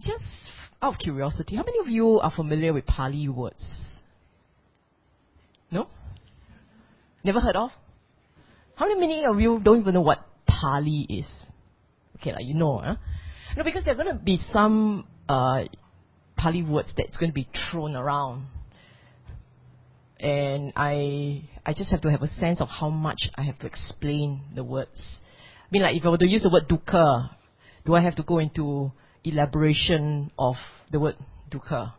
just out of curiosity, how many of you are familiar with Pali words? No? Never heard of? How many of you don't even know what Pali is? Okay, like you know, huh? No, because there are going to be some uh, Pali words that's going to be thrown around. And I, I just have to have a sense of how much I have to explain the words. I mean, like if I were to use the word dukkha, do I have to go into elaboration of the word dukkha?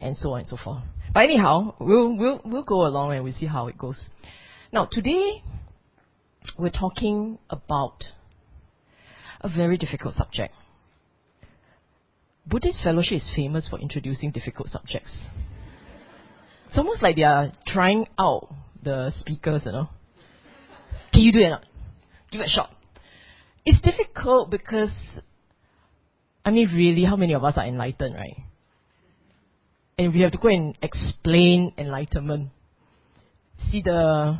And so on and so forth. But anyhow, we'll, we'll, we'll go along and we'll see how it goes. Now, today, we're talking about a very difficult subject. Buddhist fellowship is famous for introducing difficult subjects. It's almost like they are trying out the speakers, you know. Can you do it? Give it a shot. It's difficult because, I mean, really, how many of us are enlightened, right? And we have to go and explain enlightenment. See the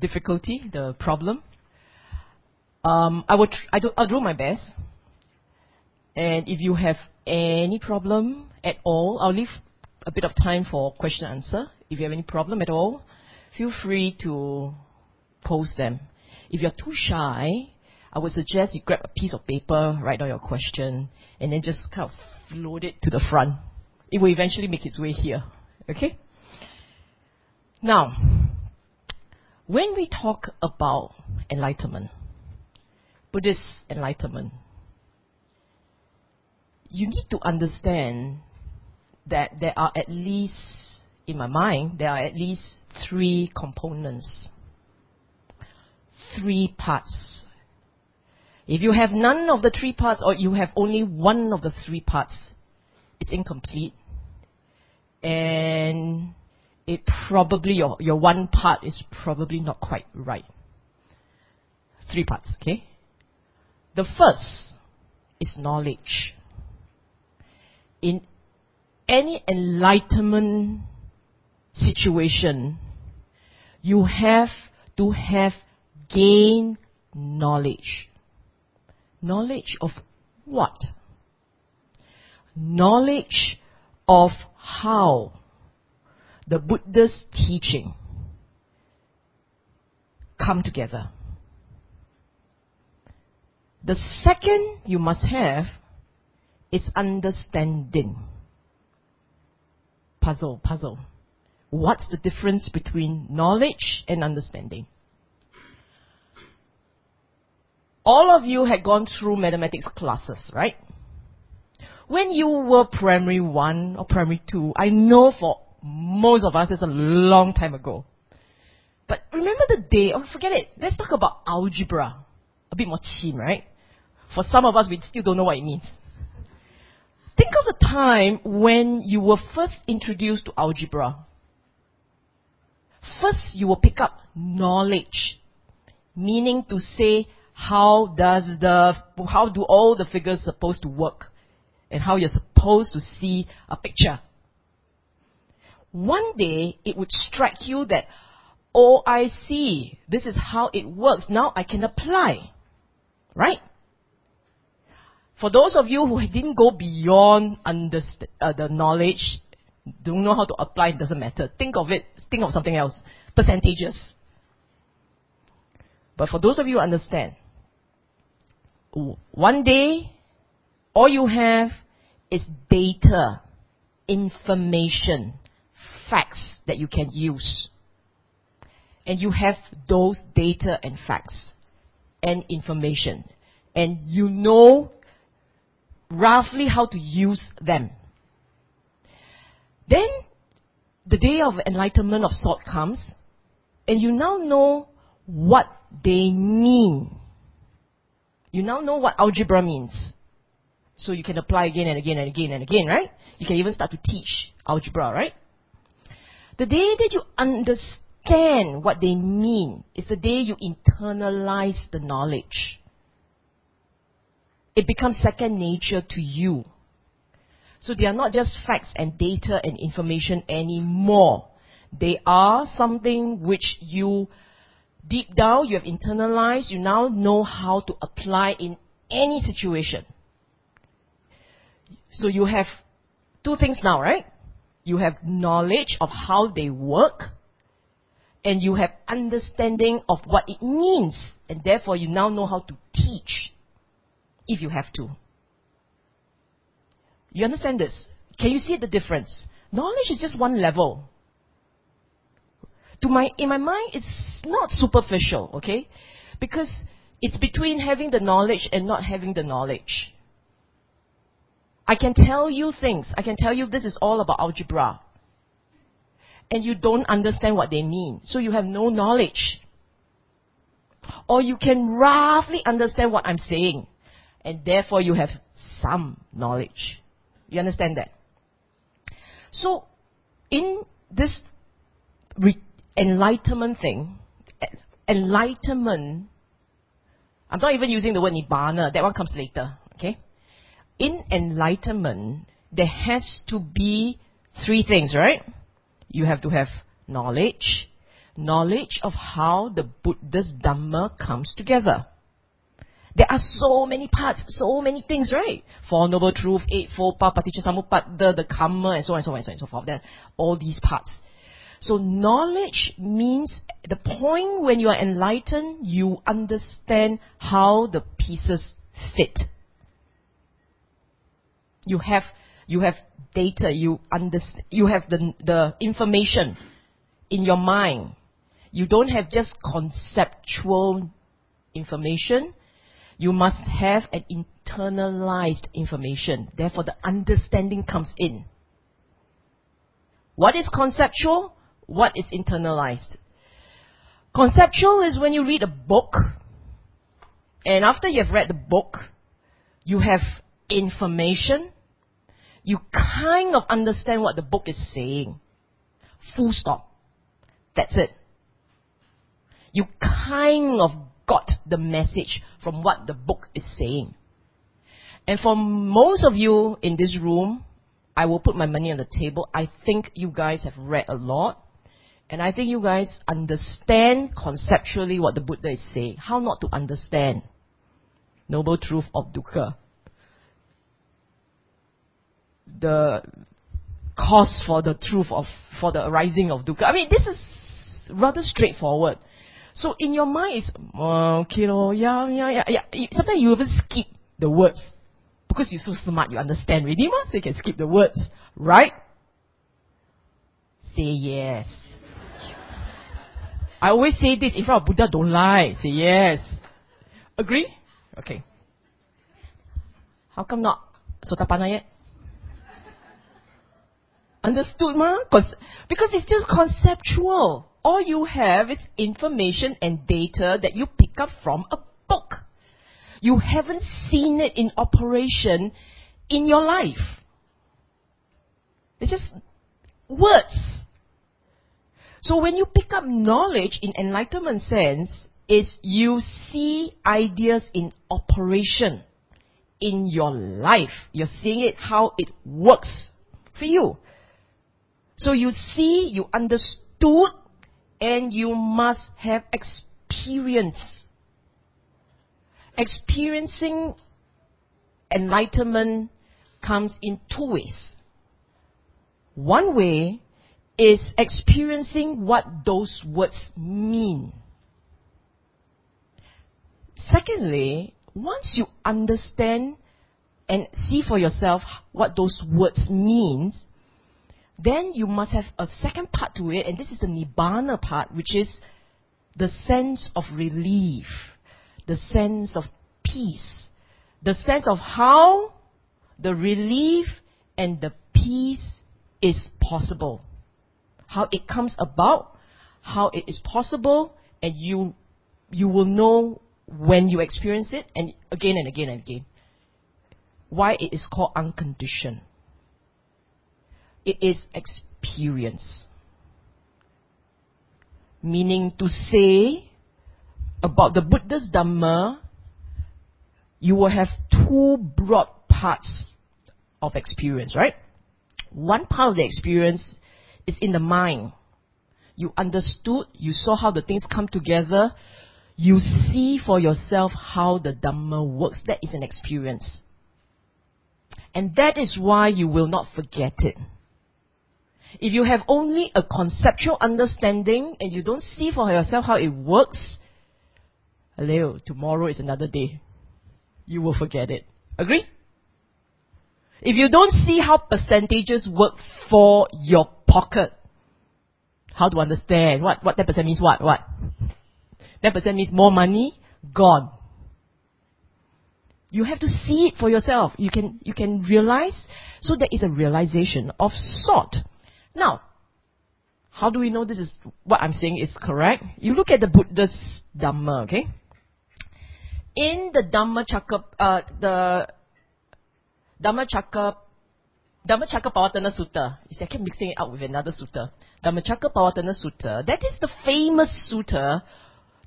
difficulty, the problem? Um, I will. Tr- I do. I'll do my best. And if you have any problem at all, I'll leave a bit of time for question and answer. If you have any problem at all, feel free to post them. If you're too shy, I would suggest you grab a piece of paper, write down your question, and then just kind of float it to the front. It will eventually make its way here. Okay? Now, when we talk about enlightenment, Buddhist enlightenment, you need to understand that there are at least, in my mind, there are at least three components, three parts. If you have none of the three parts or you have only one of the three parts, it's incomplete. And it probably, your, your one part is probably not quite right. Three parts, okay? The first is knowledge. In any enlightenment situation, you have to have gained knowledge. Knowledge of what? Knowledge of how the Buddha's teaching come together. The second you must have is understanding. Puzzle, puzzle. What's the difference between knowledge and understanding? All of you had gone through mathematics classes, right? When you were primary one or primary two, I know for most of us it's a long time ago. But remember the day, oh forget it, let's talk about algebra. A bit more cheap, right? For some of us, we still don't know what it means. Think of the time when you were first introduced to algebra. First, you will pick up knowledge, meaning to say how does the how do all the figures supposed to work, and how you're supposed to see a picture. One day, it would strike you that, oh, I see, this is how it works. Now I can apply, right? For those of you who didn't go beyond underst- uh, the knowledge, don't know how to apply, it doesn't matter. Think of it, think of something else. Percentages. But for those of you who understand, one day, all you have is data, information, facts that you can use. And you have those data and facts and information. And you know roughly how to use them. Then the day of enlightenment of sort comes, and you now know what they mean. You now know what algebra means. So you can apply again and again and again and again, right? You can even start to teach algebra, right? The day that you understand what they mean is the day you internalize the knowledge it becomes second nature to you. So they are not just facts and data and information anymore. They are something which you, deep down, you have internalized, you now know how to apply in any situation. So you have two things now, right? You have knowledge of how they work, and you have understanding of what it means, and therefore you now know how to teach, if you have to. You understand this? Can you see the difference? Knowledge is just one level. To my, in my mind, it's not superficial, okay? Because it's between having the knowledge and not having the knowledge. I can tell you things. I can tell you this is all about algebra. And you don't understand what they mean. So you have no knowledge. Or you can roughly understand what I'm saying. And therefore you have some knowledge. You understand that? So, in this re- enlightenment thing, enlightenment, I'm not even using the word nibbana, that one comes later, okay? In enlightenment, there has to be three things, right? You have to have knowledge, knowledge of how the Buddha's Dhamma comes together. There are so many parts, so many things, right? Four Noble Truth, Eightfold Path, Paticca Samuppada, the Karma, and so on and so on and so on and so forth. There all these parts. So knowledge means the point when you are enlightened, you understand how the pieces fit. You have you have data, you understand, you have the the information in your mind. You don't have just conceptual information. You must have an internalized information. Therefore, the understanding comes in. What is conceptual? What is internalized? Conceptual is when you read a book, and after you've read the book, you have information, you kind of understand what the book is saying. Full stop. That's it. You kind of got the message from what the book is saying. And for most of you in this room, I will put my money on the table. I think you guys have read a lot. And I think you guys understand conceptually what the Buddha is saying. How not to understand. Noble truth of dukkha. The cause for the truth of, for the arising of dukkha. I mean, this is rather straightforward. So in your mind, it's, okay, oh, yeah, yeah, yeah, yeah. Sometimes you even skip the words. Because you're so smart, you understand really, so you can skip the words. Right? Say yes. I always say this in front of Buddha, don't lie. Say yes. Agree? Okay. How come not Sotapanna yet? Understood, ma? Because it's just conceptual. All you have is information and data that you pick up from a book. You haven't seen it in operation in your life. It's just words. So when you pick up knowledge in enlightenment sense, is you see ideas in operation in your life. You're seeing it how it works for you. So you see, you understood, and you must have experience. Experiencing enlightenment comes in two ways. One way is experiencing what those words mean. Secondly, once you understand and see for yourself what those words means, then you must have a second part to it, and this is the nibbana part, which is the sense of relief, the sense of peace, the sense of how the relief and the peace is possible how it comes about, how it is possible, and you you will know when you experience it and again and again and again. Why it is called unconditioned. It is experience. Meaning to say about the Buddha's Dhamma, you will have two broad parts of experience, right? One part of the experience is in the mind. You understood, you saw how the things come together, you see for yourself how the Dhamma works. That is an experience. And that is why you will not forget it. If you have only a conceptual understanding and you don't see for yourself how it works, hello, tomorrow is another day. You will forget it. Agree? If you don't see how percentages work for your pocket, how to understand? What what 10% means what? What? 10% means more money gone. You have to see it for yourself. You can you can realize. So there is a realization of sort. Now how do we know this is what i'm saying is correct? You look at the buddha's dhamma okay? In the Dhammacakka, uh, the Dhammacakka, Dhammacakkappavattana Sutta, you see, I keep mixing it up with another sutta. Dhammacakkappavattana Sutta, that is the famous sutta,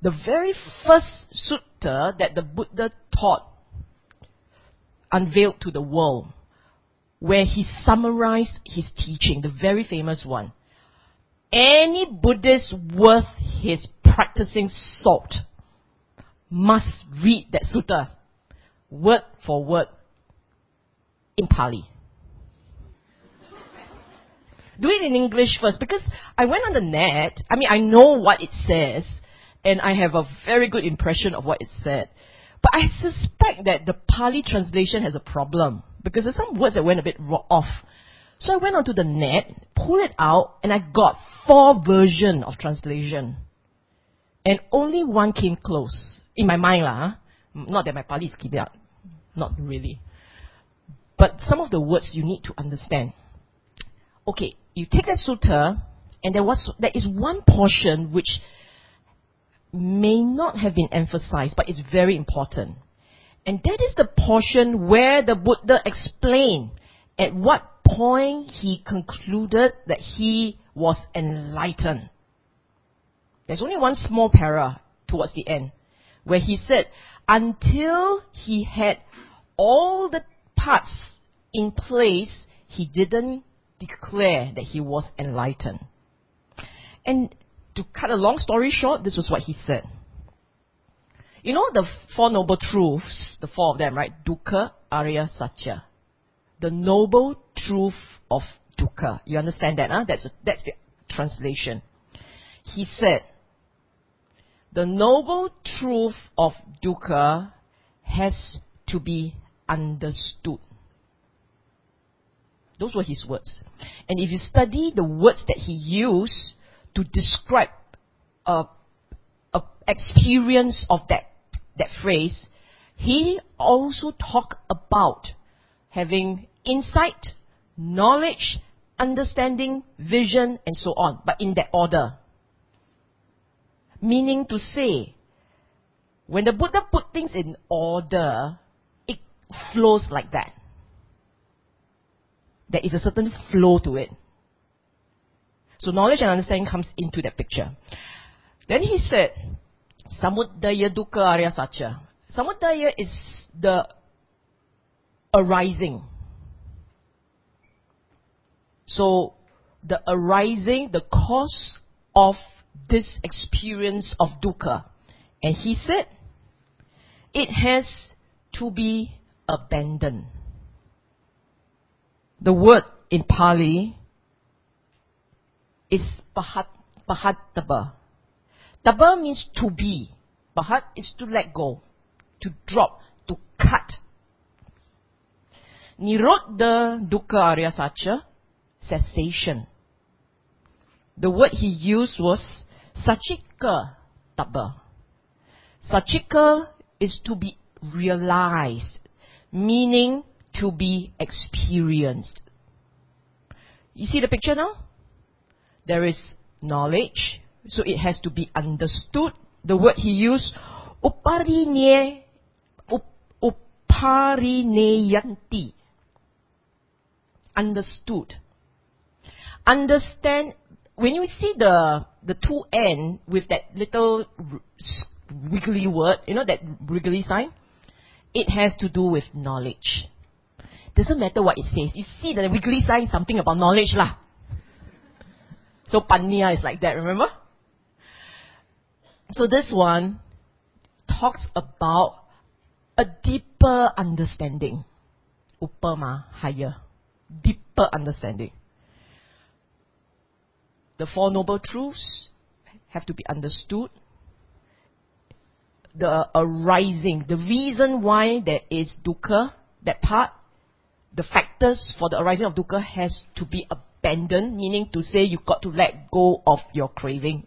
the very first sutta that the Buddha taught, unveiled to the world, where he summarized his teaching, the very famous one. Any Buddhist worth his practicing salt must read that sutta, word for word, in Pali. Do it in English first because I went on the net. I mean, I know what it says and I have a very good impression of what it said. But I suspect that the Pali translation has a problem because there's some words that went a bit off. So I went onto the net, pulled it out, and I got four versions of translation. And only one came close. In my mind, lah. Not that my Pali is up. Not really. But some of the words you need to understand. Okay, you take that sutta, and there was there is one portion which may not have been emphasized, but it's very important. And that is the portion where the Buddha explained at what point he concluded that he was enlightened. There's only one small para towards the end where he said, until he had all the parts in place, he didn't declare that he was enlightened. And to cut a long story short, this was what he said. You know the Four Noble Truths, the four of them, right? Dukkha, Arya, Satya. The Noble Truth of Dukkha. You understand that, huh? That's, that's the translation. He said, the Noble Truth of Dukkha has to be understood. Those were his words. And if you study the words that he used to describe a, a experience of that, that phrase, he also talked about having insight, knowledge, understanding, vision, and so on, but in that order. Meaning to say, when the Buddha put things in order, it flows like that there is a certain flow to it. So knowledge and understanding comes into that picture. Then he said, Samudaya Dukkha Arya Satya. Samudaya is the arising. So the arising, the cause of this experience of dukkha. And he said, it has to be abandoned. The word in Pali is pahat, pahataba. Taba means to be. Pahat is to let go, to drop, to cut. Nirodha dukkha arya satya, cessation. The word he used was sachika taba. Sachika is to be realized, meaning to be experienced. You see the picture now? There is knowledge, so it has to be understood. The word he used, uparine, up, uparineyanti. Understood. Understand, when you see the, the two N with that little wiggly word, you know that wiggly sign? It has to do with knowledge. Doesn't matter what it says. You see the wiggly sign, something about knowledge lah. So panya is like that, remember? So this one talks about a deeper understanding. upama, higher, deeper understanding. The Four Noble Truths have to be understood. The arising, the reason why there is dukkha, that part, the factors for the arising of dukkha has to be abandoned, meaning to say you've got to let go of your craving.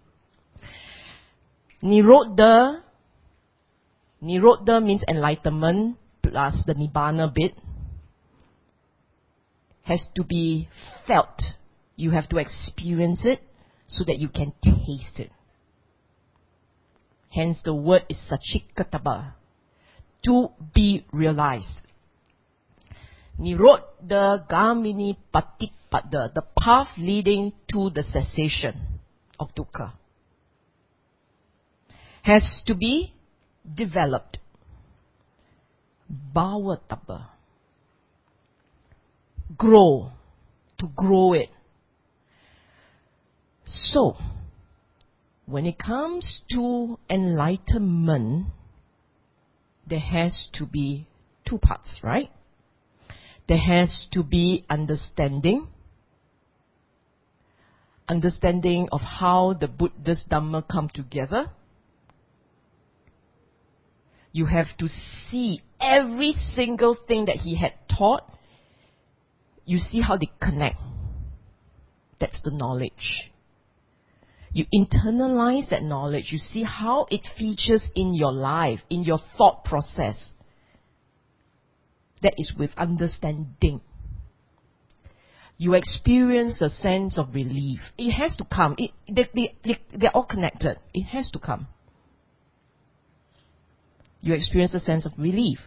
Nirodha, Nirodha means enlightenment plus the Nibbana bit has to be felt. You have to experience it so that you can taste it. Hence the word is sachikataba. To be realized. Nirod the Gamini Patipada, the path leading to the cessation of dukkha, has to be developed. Bhavatapa. Grow. To grow it. So, when it comes to enlightenment, there has to be two parts, right? There has to be understanding, understanding of how the Buddha's Dhamma come together. You have to see every single thing that he had taught. You see how they connect. That's the knowledge. You internalize that knowledge. You see how it features in your life, in your thought process. That is with understanding. You experience a sense of relief. It has to come. It, they, they, they, they're all connected. It has to come. You experience a sense of relief.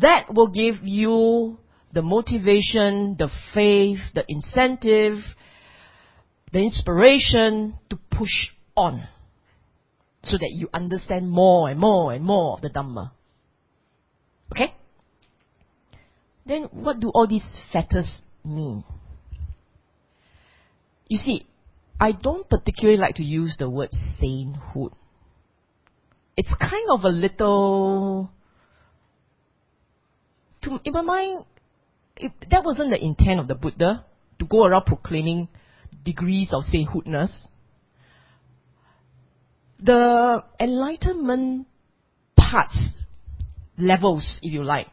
That will give you the motivation, the faith, the incentive, the inspiration to push on so that you understand more and more and more of the Dhamma. Okay? Then what do all these factors mean? You see, I don't particularly like to use the word sainthood. It's kind of a little, to, in my mind, it, that wasn't the intent of the Buddha to go around proclaiming degrees of sainthoodness. The enlightenment parts, levels, if you like,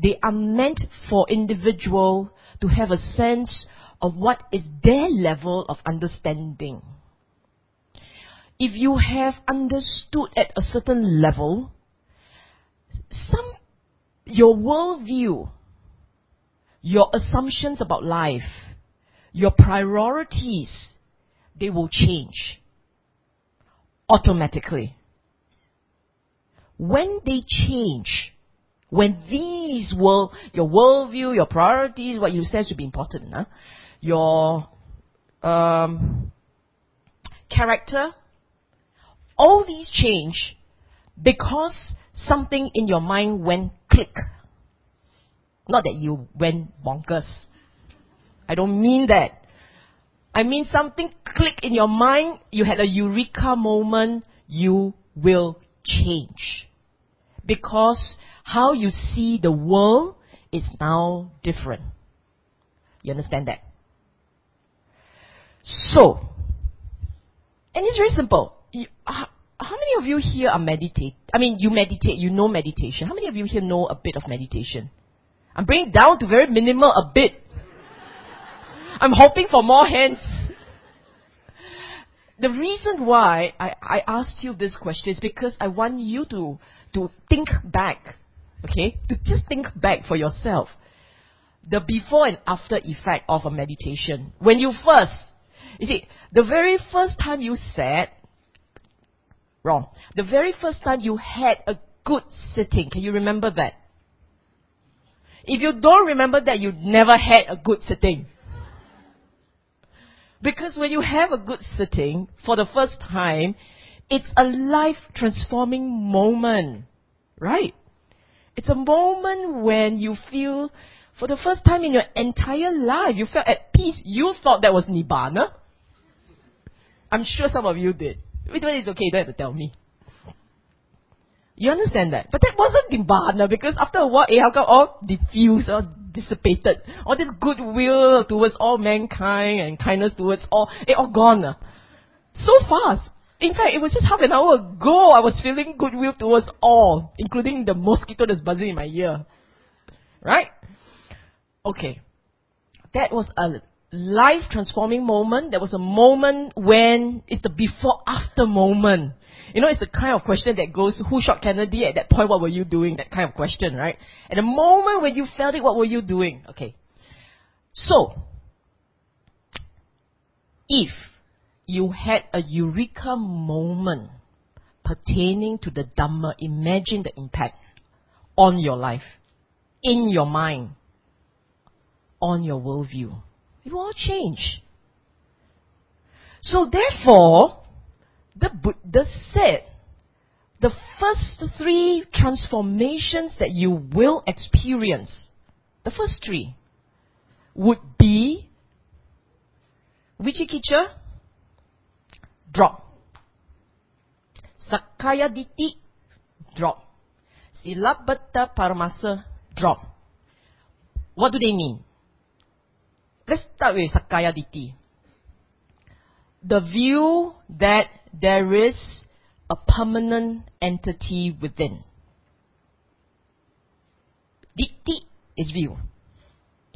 they are meant for individual to have a sense of what is their level of understanding. If you have understood at a certain level, some your worldview, your assumptions about life, your priorities, they will change automatically. When they change, when these will, your worldview, your priorities, what you said should be important, huh? your um, character, all these change because something in your mind went click. Not that you went bonkers. I don't mean that. I mean something click in your mind, you had a eureka moment, you will change. Because how you see the world is now different. You understand that? So, and it's very simple. You, how, how many of you here are meditate? I mean, you meditate, you know meditation. How many of you here know a bit of meditation? I'm bringing down to very minimal a bit. I'm hoping for more hands. The reason why I, I asked you this question is because I want you to, to think back, okay? To just think back for yourself. The before and after effect of a meditation. When you first, you see, the very first time you sat, wrong. The very first time you had a good sitting, can you remember that? If you don't remember that, you never had a good sitting. Because when you have a good sitting for the first time, it's a life transforming moment. Right? It's a moment when you feel, for the first time in your entire life, you felt at peace. You thought that was Nibbana. I'm sure some of you did. It's okay, you don't have to tell me. You understand that? But that wasn't Nibbana because after a while, eh, how come all diffused, all dissipated. All this goodwill towards all mankind and kindness towards all, it all gone. So fast. In fact, it was just half an hour ago I was feeling goodwill towards all, including the mosquito that's buzzing in my ear. Right? Okay. That was a life transforming moment. There was a moment when it's the before after moment. You know, it's the kind of question that goes, who shot Kennedy at that point? What were you doing? That kind of question, right? At the moment when you felt it, what were you doing? Okay. So, if you had a eureka moment pertaining to the Dhamma, imagine the impact on your life, in your mind, on your worldview. It will all change. So therefore, the Buddha said, the first three transformations that you will experience, the first three, would be Vicikiccha, drop. Ditthi, drop. Silabbata Paramasa, drop. What do they mean? Let's start with Sakkaya Ditthi. The view that there is a permanent entity within. Ditthi is view.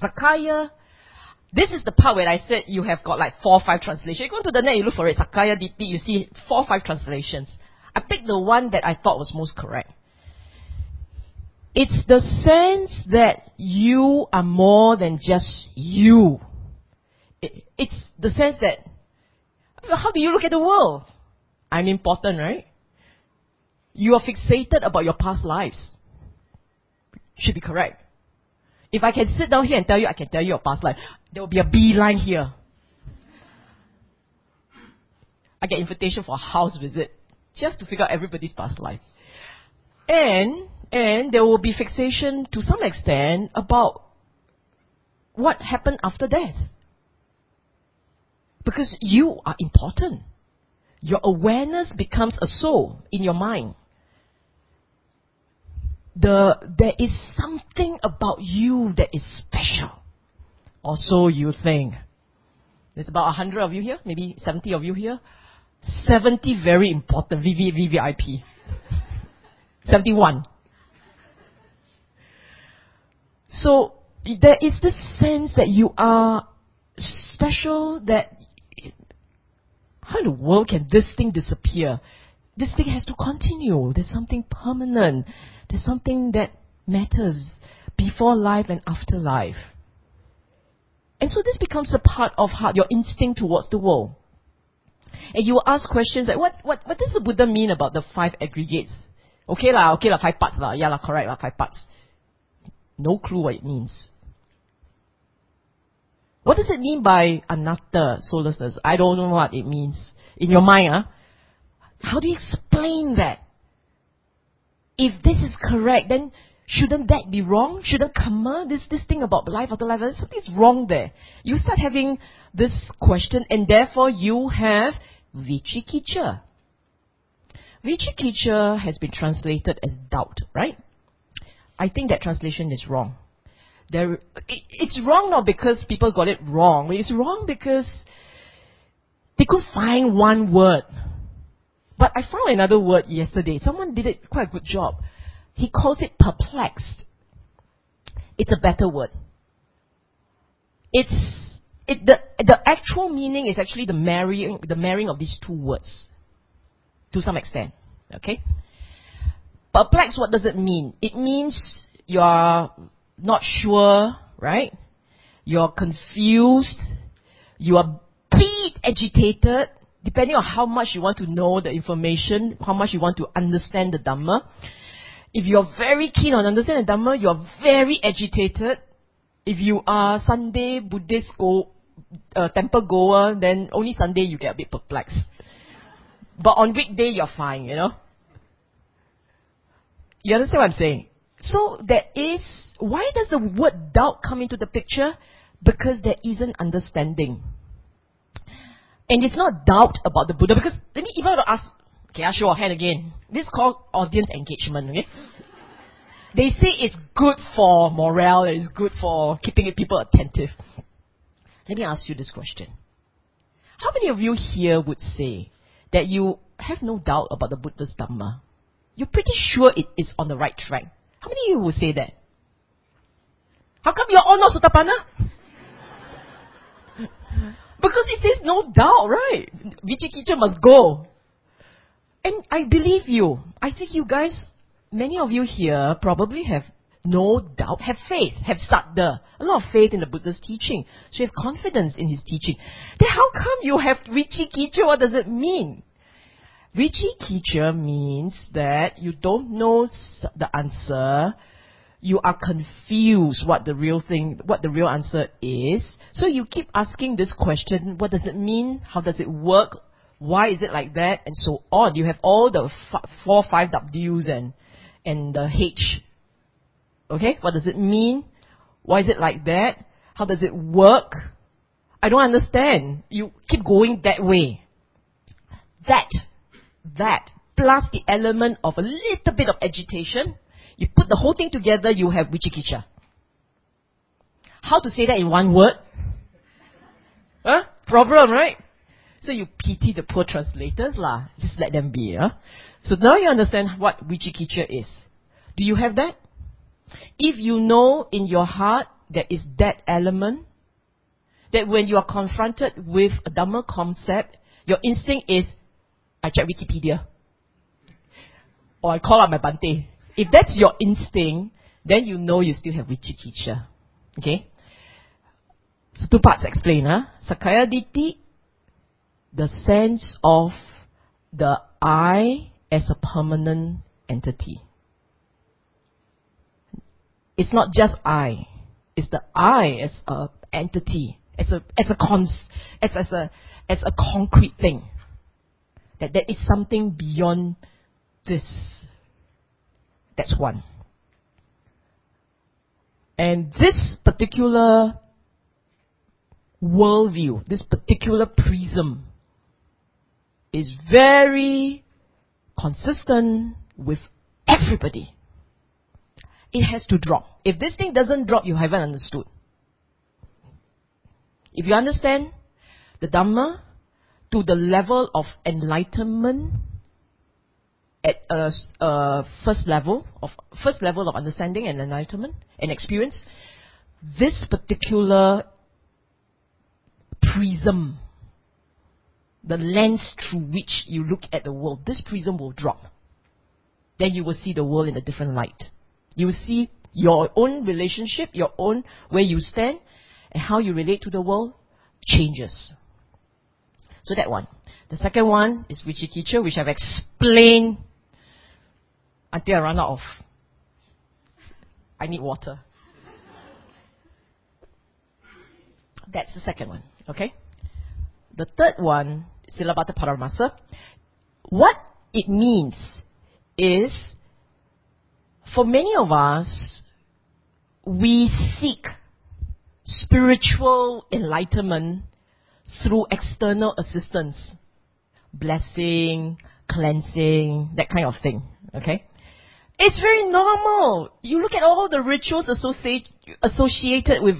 Sakkaya, this is the part where I said you have got like four or five translations. You go to the net, you look for it, Sakkaya Ditthi, you see four or five translations. I picked the one that I thought was most correct. It's the sense that you are more than just you. It's the sense that, how do you look at the world? I'm important, right? You are fixated about your past lives. Should be correct. If I can sit down here and tell you, I can tell you your past life. There will be a B line here. I get invitation for a house visit just to figure out everybody's past life. And and there will be fixation to some extent about what happened after death. Because you are important. Your awareness becomes a soul in your mind. The, there is something about you that is special. Or so you think. There's about 100 of you here, maybe 70 of you here. 70 very important, VV, VVIP. 71. So there is this sense that you are special, that how in the world can this thing disappear? This thing has to continue. There's something permanent. There's something that matters before life and after life. And so this becomes a part of how your instinct towards the world. And you ask questions like, what, what, what does the Buddha mean about the five aggregates? Okay lah, okay lah, five parts lah. Yeah lah, correct lah, five parts. No clue what it means. What does it mean by anatta, soullessness? I don't know what it means. In your mind, huh? How do you explain that? If this is correct, then shouldn't that be wrong? Shouldn't karma, this, this thing about life after life, something's wrong there. You start having this question and therefore you have vicikiccha. Vicikiccha has been translated as doubt, right? I think that translation is wrong. There, it, it's wrong not because people got it wrong. It's wrong because they could find one word. But I found another word yesterday. Someone did it quite a good job. He calls it perplexed. It's a better word. It's it, the the actual meaning is actually the marrying the marrying of these two words to some extent. Okay. Perplexed, what does it mean? It means you are not sure, right? You're confused. You are bit agitated, depending on how much you want to know the information, how much you want to understand the Dhamma. If you're very keen on understanding the Dhamma, you're very agitated. If you are Sunday Buddhist go, uh, temple goer, then only Sunday you get a bit perplexed. But on weekday you're fine, you know. You understand what I'm saying? So there is, why does the word doubt come into the picture? Because there isn't understanding. And it's not doubt about the Buddha, because let me, I to ask, okay, I'll show a hand again. This is called audience engagement, okay? They say it's good for morale, it's good for keeping people attentive. Let me ask you this question. How many of you here would say that you have no doubt about the Buddha's Dhamma? You're pretty sure it is on the right track. How many of you would say that? How come you're all not Sotapanna? Because it says no doubt, right? Vicikiccha must go. And I believe you. I think you guys, many of you here probably have no doubt, have faith, have saddha, a lot of faith in the Buddha's teaching. So you have confidence in his teaching. Then how come you have Vicikiccha? What does it mean? Vicikiccha means that you don't know the answer, you are confused what the real thing, what the real answer is. So you keep asking this question, what does it mean? How does it work? Why is it like that? And so on. You have all the f- four, five W's and, and the H. Okay? What does it mean? Why is it like that? How does it work? I don't understand. You keep going that way. That, that, plus the element of a little bit of agitation, you put the whole thing together, you have Vicikiccha. How to say that in one word? Huh? Problem, right? So you pity the poor translators lah. Just let them be, huh? So now you understand what Vicikiccha is. Do you have that? If you know in your heart there is that element, that when you are confronted with a Dhamma concept, your instinct is, I check Wikipedia. Or I call up my Bhante. If that's your instinct, then you know you still have Vicikiccha. Okay? So two parts explain, huh? Sakkaya Ditthi, the sense of the I as a permanent entity. It's not just I. It's the I as a entity, as a as a cons, as as a as a concrete thing. That there is something beyond this that's one. And this particular worldview, this particular prism, is very consistent with everybody. It has to drop. If this thing doesn't drop, you haven't understood. If you understand the Dhamma to the level of enlightenment, at a, a first level of first level of understanding and enlightenment and experience, this particular prism, the lens through which you look at the world, this prism will drop. Then you will see the world in a different light. You will see your own relationship, your own where you stand, and how you relate to the world changes. So that one. The second one is Vicikiccha, which I've explained until I run out of. I need water. That's the second one, okay? The third one, Silabbata Paramasa. What it means is, for many of us, we seek spiritual enlightenment through external assistance, blessing, cleansing, that kind of thing. Okay? It's very normal. You look at all the rituals associate, associated with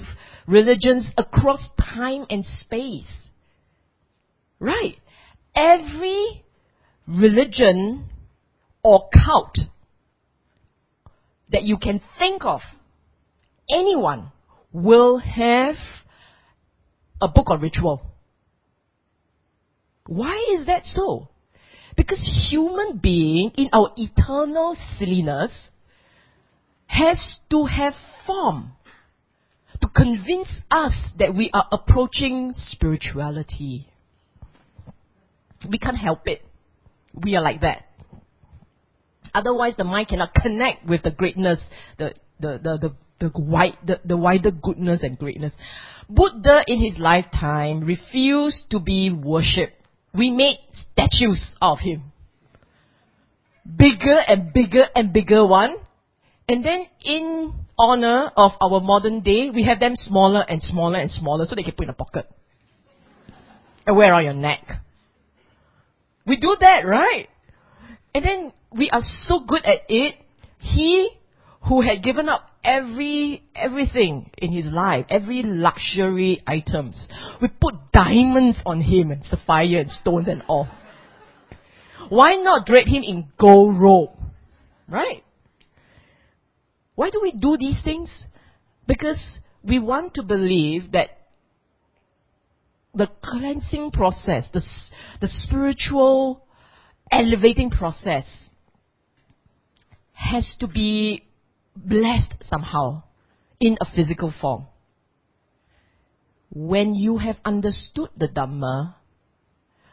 religions across time and space. Right. Every religion or cult that you can think of, anyone will have a book of ritual. Why is that so? Because human being in our eternal silliness has to have form to convince us that we are approaching spirituality. We can't help it. We are like that. Otherwise, the mind cannot connect with the greatness, the, the, the, the, wide, the, the wider goodness and greatness. Buddha, in his lifetime, refused to be worshipped we made statues of him. Bigger and bigger and bigger one. And then in honor of our modern day, we have them smaller and smaller and smaller so they can put in a pocket. And wear on your neck. We do that, right? And then we are so good at it. He who had given up every everything in his life, every luxury items. We put diamonds on him and sapphire and stones and all. Why not drape him in gold robe? Right? Why do we do these things? Because we want to believe that the cleansing process, the, the spiritual elevating process has to be blessed somehow in a physical form. When you have understood the Dhamma,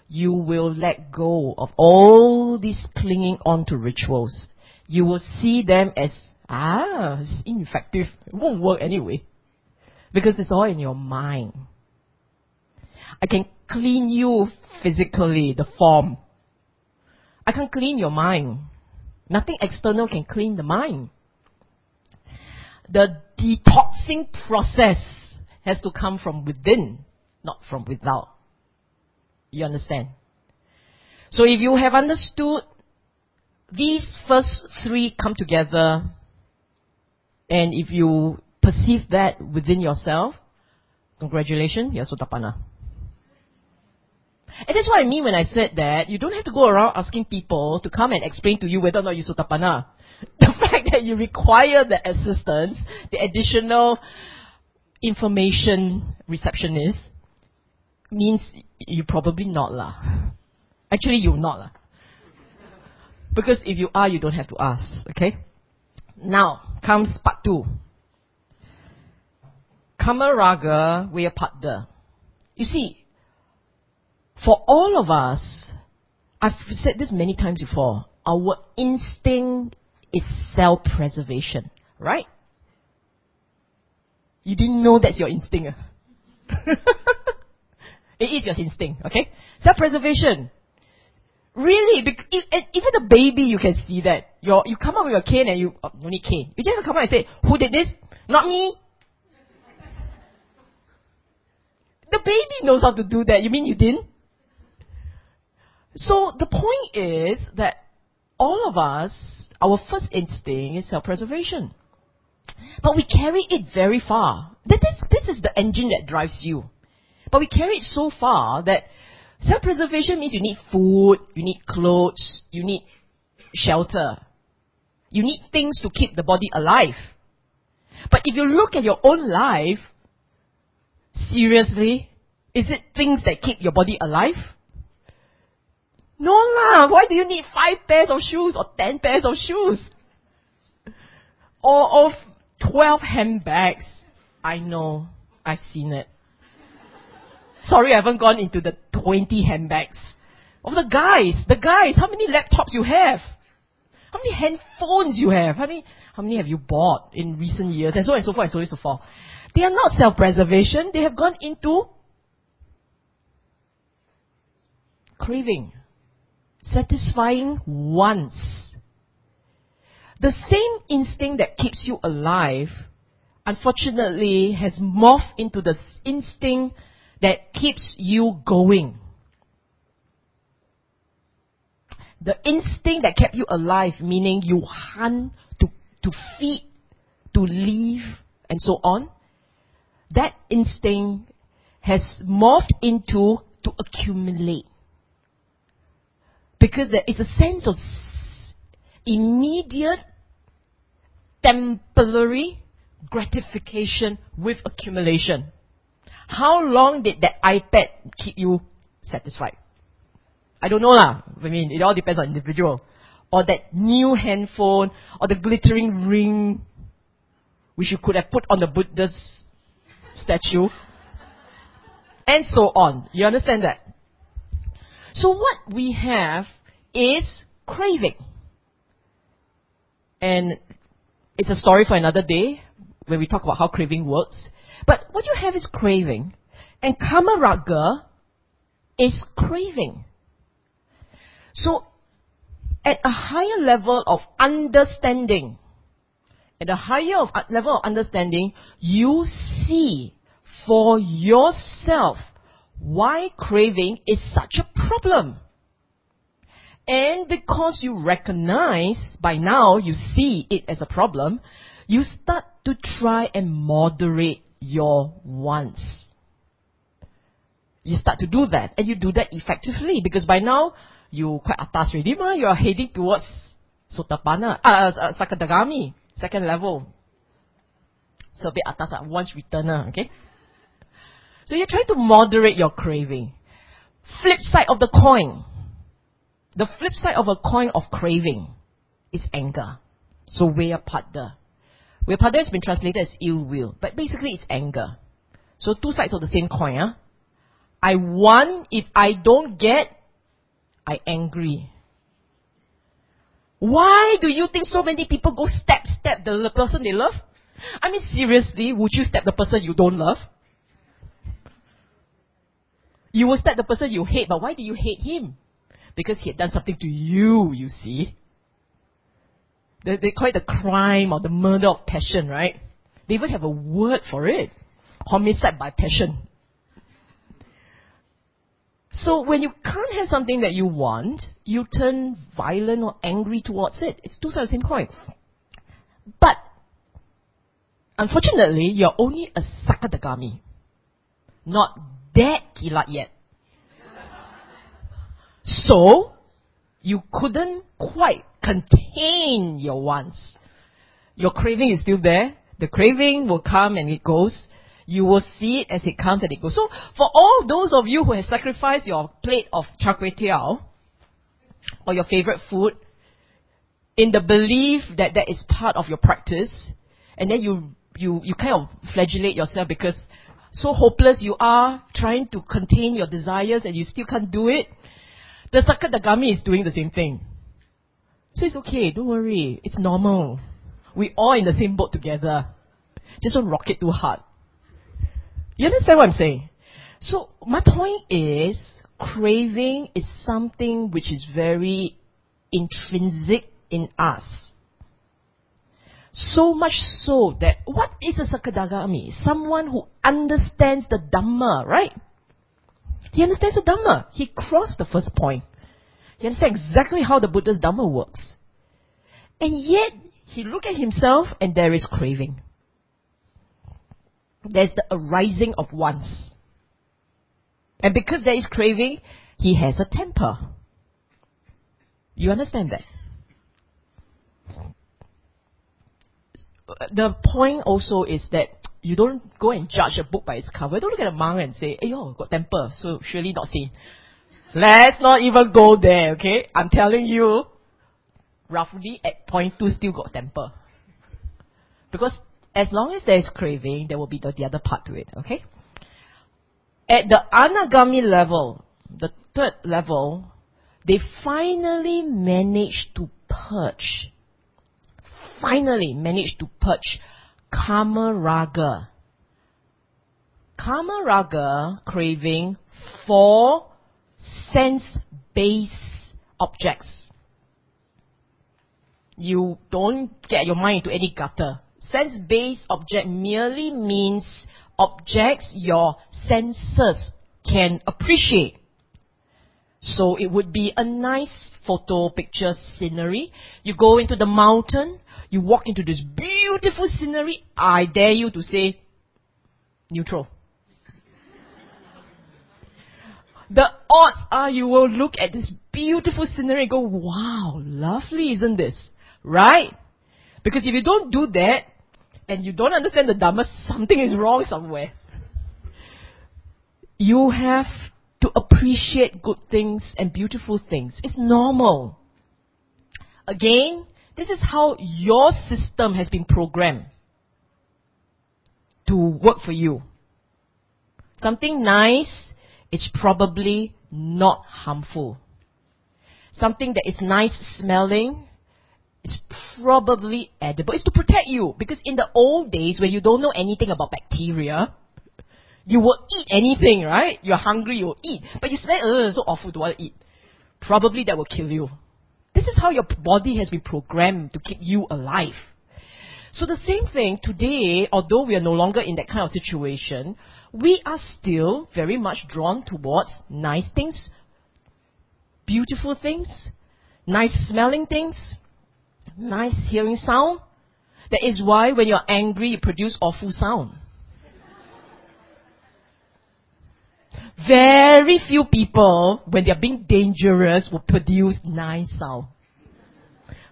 you will let go of all these clinging on to rituals. You will see them as, ah, it's ineffective. It won't work anyway. Because it's all in your mind. I can clean you physically, the form. I can clean your mind. Nothing external can clean the mind. The detoxing process has to come from within, not from without. You understand? So if you have understood these first three come together, and if you perceive that within yourself, congratulations, you're Sotapanna. And that's what I mean when I said that you don't have to go around asking people to come and explain to you whether or not you're Sotapanna. The fact that you require the assistance, the additional information receptionist, means you probably not lah. Actually, you're not lah. Because if you are, you don't have to ask. Okay. Now comes part two. Kamaraga Vyapada. You see, for all of us, I've said this many times before, our instinct is self-preservation, right? You didn't know that's your instinct. Ah. it is your instinct, okay? Self-preservation. Really, even a baby, you can see that. You're, you come up with your cane and you, oh, you need cane. You just come up and say, who did this? Not me. the baby knows how to do that. You mean you didn't? So the point is that all of us, our first instinct is self-preservation. But we carry it very far. This, this is the engine that drives you. But we carry it so far that self-preservation means you need food, you need clothes, you need shelter. You need things to keep the body alive. But if you look at your own life, seriously, is it things that keep your body alive? No lah. Why do you need five pairs of shoes or ten pairs of shoes? Or of twelve handbags? I know. I've seen it. Sorry, I haven't gone into the twenty handbags. Of the guys, the guys, how many laptops you have? How many handphones you have? How many, how many have you bought in recent years? And so on and so forth and so on and so forth. They are not self-preservation. They have gone into craving satisfying wants. The same instinct that keeps you alive, unfortunately, has morphed into the instinct that keeps you going. The instinct that kept you alive, meaning you hunt to, to feed, to live, and so on, that instinct has morphed into to accumulate. Because there is a sense of immediate, temporary gratification with accumulation. How long did that iPad keep you satisfied? I don't know lah. I mean, it all depends on individual. Or that new handphone, or the glittering ring, which you could have put on the Buddha's statue, and so on. You understand that? So what we have is craving. And it's a story for another day when we talk about how craving works. But what you have is craving. And kamaraga is craving. So at a higher level of understanding, at a higher of, uh, level of understanding, you see for yourself why craving is such a problem. And because you recognize by now, you see it as a problem, you start to try and moderate your wants. You start to do that, and you do that effectively because by now you quite atas already, ma. You are heading towards Sotapanna, uh, uh, Sakadagami, second level. So a bit atas, uh, once returner, okay? So you're trying to moderate your craving. Flip side of the coin. The flip side of a coin of craving is anger. So Vyapada. Vyapada has been translated as ill will, but basically it's anger. So two sides of the same coin, huh? I want, if I don't get, I angry. Why do you think so many people go step, step the person they love? I mean, seriously, would you step the person you don't love? You will step the person you hate, but why do you hate him? Because he had done something to you, you see. They, they call it the crime or the murder of passion, right? They even have a word for it. Homicide by passion. So when you can't have something that you want, you turn violent or angry towards it. It's two sides of the same coin. But unfortunately, you're only a sakadagami, not that kilat yet. So you couldn't quite contain your wants. Your craving is still there. The craving will come and it goes. You will see it as it comes and it goes. So for all those of you who have sacrificed your plate of char kway teow or your favorite food in the belief that that is part of your practice, and then you you you kind of flagellate yourself because so hopeless you are trying to contain your desires and you still can't do it. The Sakadagami is doing the same thing. So it's okay, don't worry, it's normal. We all in the same boat together. Just don't rock it too hard. You understand what I'm saying? So my point is, craving is something which is very intrinsic in us. So much so that what is a Sakadagami? Someone who understands the Dhamma, right? He understands the Dhamma. He crossed the first point. He understands exactly how the Buddha's Dhamma works. And yet, he look at himself and there is craving there's the arising of wants. And because there is craving, he has a temper. You understand that? The point also is that you don't go and judge a book by its cover. Don't look at a monk and say, hey, yo, got temper, so surely not seen. Let's not even go there, okay? I'm telling you, roughly at point two still got temper. Because as long as there is craving, there will be the, the other part to it, okay? At the anagami level, the third level, they finally managed to purge, finally managed to purge kama raga. Kama raga craving for sense-based objects. You don't get your mind into any gutter Sense-based object merely means objects your senses can appreciate. So it would be a nice photo picture scenery. You go into the mountain, you walk into this beautiful scenery, I dare you to say neutral. the odds are you will look at this beautiful scenery and go, wow, lovely, isn't this? Right? Because if you don't do that, and you don't understand the Dhamma, something is wrong somewhere. You have to appreciate good things and beautiful things. It's normal. Again, this is how your system has been programmed to work for you. Something nice is probably not harmful. Something that is nice smelling it's probably edible. It's to protect you. Because in the old days, when you don't know anything about bacteria, you will eat anything, right? You're hungry, you'll eat. But you say, ugh, so awful, don't want to eat. Probably that will kill you. This is how your body has been programmed to keep you alive. So the same thing today, although we are no longer in that kind of situation, we are still very much drawn towards nice things, beautiful things, nice smelling things, nice hearing sound. That is why when you're angry, you produce awful sound. Very few people, when they're being dangerous, will produce nice sound.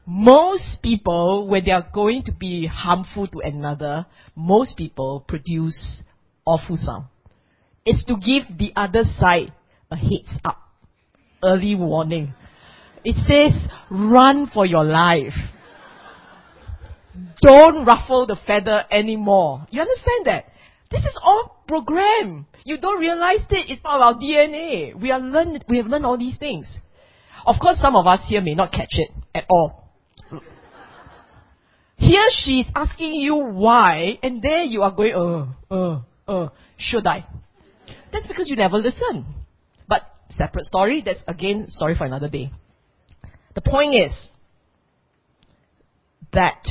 Most people, when they are going to be harmful to another, most people produce awful sound. It's to give the other side a heads up, early warning. It says, run for your life. Don't ruffle the feather anymore. You understand that? This is all program. You don't realize it. It's part of our DNA. We are learned, we have learned all these things. Of course, some of us here may not catch it at all. Here she's asking you why, and there you are going, uh, uh, uh, should I? That's because you never listen. But separate story, that's again story for another day. The point is that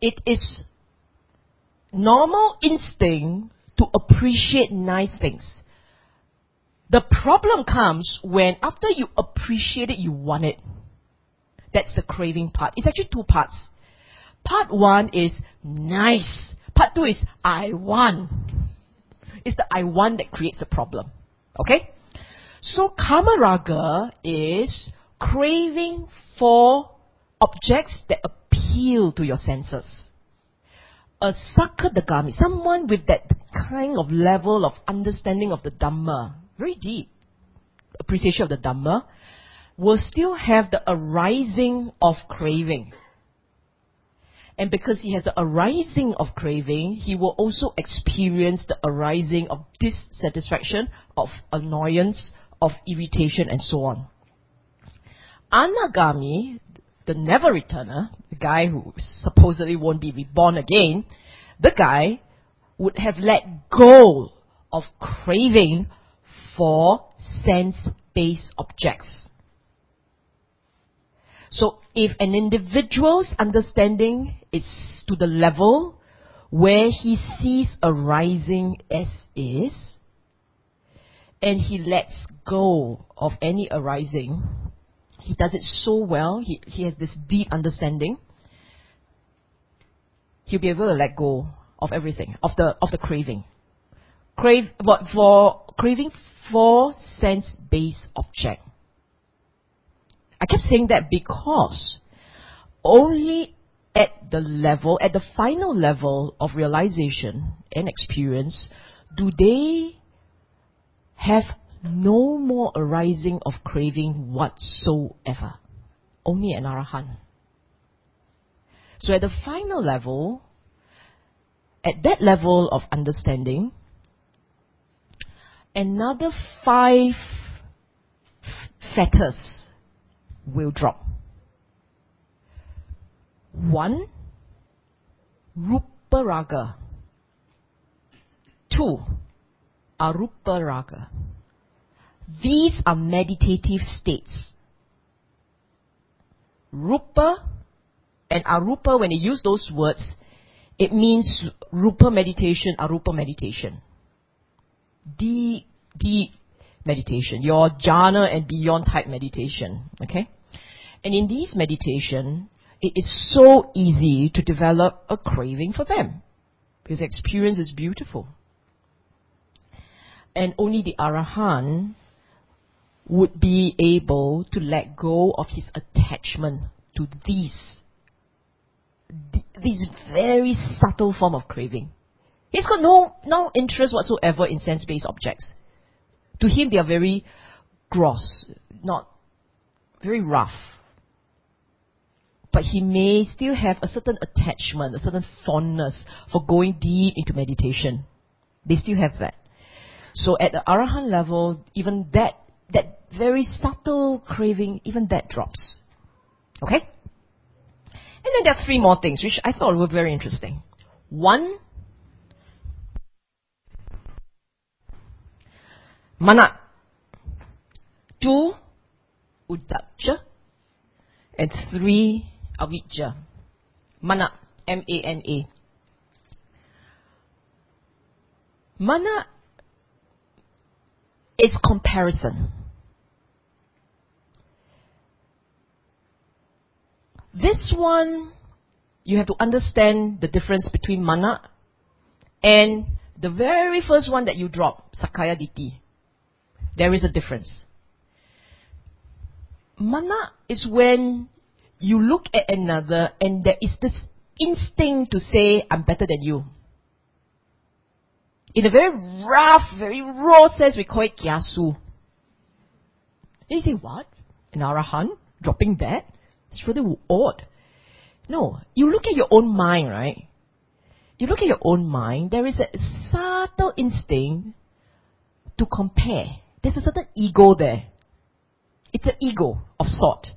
it is normal instinct to appreciate nice things. The problem comes when after you appreciate it, you want it. That's the craving part. It's actually two parts. Part one is nice. Part two is I want. It's the I want that creates the problem. Okay? So kamaraga is craving for objects that appeal to your senses. A sakadagami, someone with that kind of level of understanding of the Dhamma, very deep appreciation of the Dhamma, will still have the arising of craving. And because he has the arising of craving, he will also experience the arising of dissatisfaction, of annoyance, of irritation, and so on. Anagami, the never returner, the guy who supposedly won't be reborn again, the guy would have let go of craving for sense-based objects. So if an individual's understanding is to the level where he sees arising as is, and he lets go of any arising, he does it so well, he, he has this deep understanding, he'll be able to let go of everything, of the, of the craving. Crave, but for craving for sense-based object. I kept saying that because only at the level, at the final level of realization and experience, do they have no more arising of craving whatsoever. Only an arahant. So at the final level, at that level of understanding, another five fetters will drop. One, Rupa Raga. Two, Arupa Raga. These are meditative states. Rupa and Arupa, when they use those words, it means Rupa meditation, Arupa meditation. Deep, deep meditation. Your jhana and beyond type meditation. Okay? And in these meditation, it is so easy to develop a craving for them. Because experience is beautiful. And only the Arahant would be able to let go of his attachment to these these very subtle form of craving. He's got no no interest whatsoever in sense-based objects. To him, they are very gross, not very rough. But he may still have a certain attachment, a certain fondness for going deep into meditation. They still have that. So at the arahant level, even that that very subtle craving, even that drops. Okay? And then there are three more things which I thought were very interesting. One, mana. Two, uddhacca. And three, avijja. Mana, M-A-N-A. Mana is comparison. This one, you have to understand the difference between mana and the very first one that you drop, Sakkaya Ditthi. There is a difference. Mana is when you look at another and there is this instinct to say, I'm better than you. In a very rough, very raw sense, we call it kiasu. You say, what? An arahant? Dropping that? It's really odd. No, you look at your own mind, right? You look at your own mind, there is a subtle instinct to compare. There's a certain ego there. It's an ego of sort.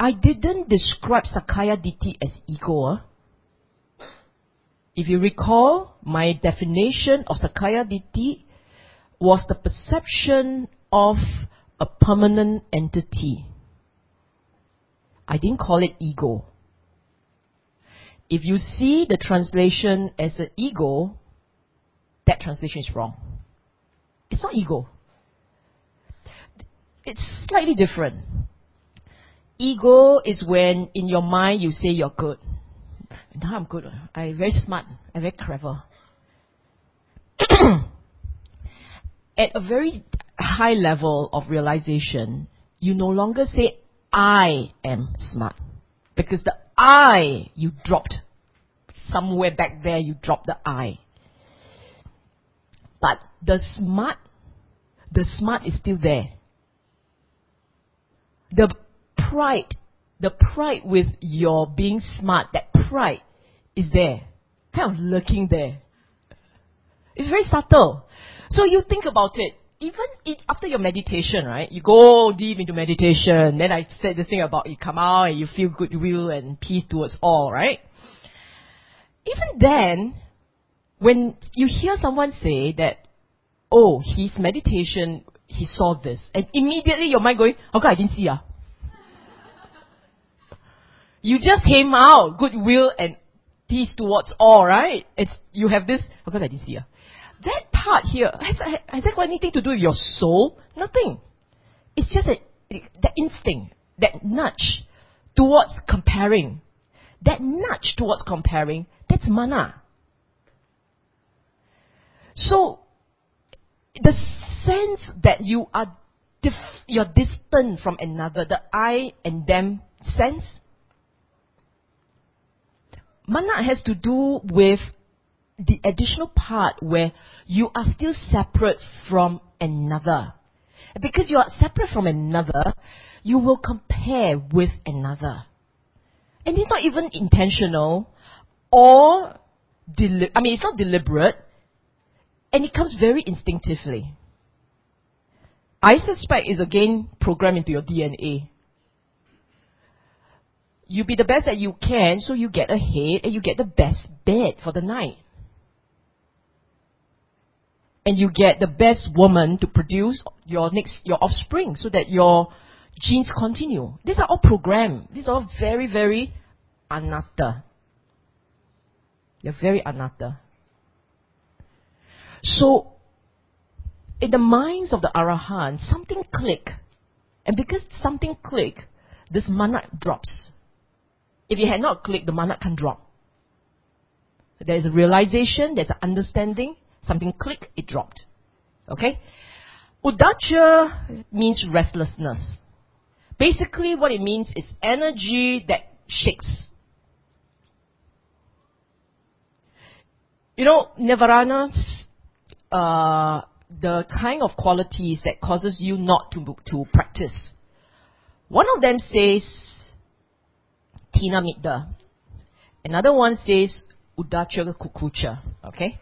I didn't describe Sakkaya Ditthi as ego. Huh? If you recall, my definition of Sakkaya Ditthi was the perception of a permanent entity. I didn't call it ego. If you see the translation as an ego, that translation is wrong. It's not ego. It's slightly different. Ego is when in your mind you say you're good. Now I'm good. I'm very smart. I'm very clever. At a very high level of realization, you no longer say, I am smart. Because the I, you dropped. Somewhere back there, you dropped the I. But the smart, the smart is still there. The pride, the pride with your being smart, that pride is there. Kind of lurking there. It's very subtle. So you think about it. Even after your meditation, right? You go deep into meditation. Then I said this thing about you come out and you feel goodwill and peace towards all, right? Even then, when you hear someone say that, oh, his meditation, he saw this, and immediately your mind going, how come I didn't see ah? You just came out, goodwill and peace towards all, right? It's, you have this, come I didn't see ah? That part here, has, has that got anything to do with your soul? Nothing. It's just a, that instinct, that nudge towards comparing. That nudge towards comparing, that's mana. So, the sense that you are dif- you're distant from another, the I and them sense, mana has to do with the additional part where you are still separate from another. Because you are separate from another, you will compare with another. And it's not even intentional or, deli- I mean, it's not deliberate, and it comes very instinctively. I suspect it's again programmed into your DNA. You be the best that you can, so you get ahead and you get the best bed for the night and you get the best woman to produce your next your offspring so that your genes continue. These are all programmed. These are all very, very anatta. They're very anatta. So in the minds of the Arahant, something click. And because something click, this mana drops. If you had not clicked, the mana can drop. There's a realization, there's an understanding, Something clicked, it dropped. Okay? Uddhacca means restlessness. Basically, what it means is energy that shakes. You know, Nivarana, uh, the kind of qualities that causes you not to, to practice. One of them says, Thina. Another one says, Uddhacca Kukkucca. Okay?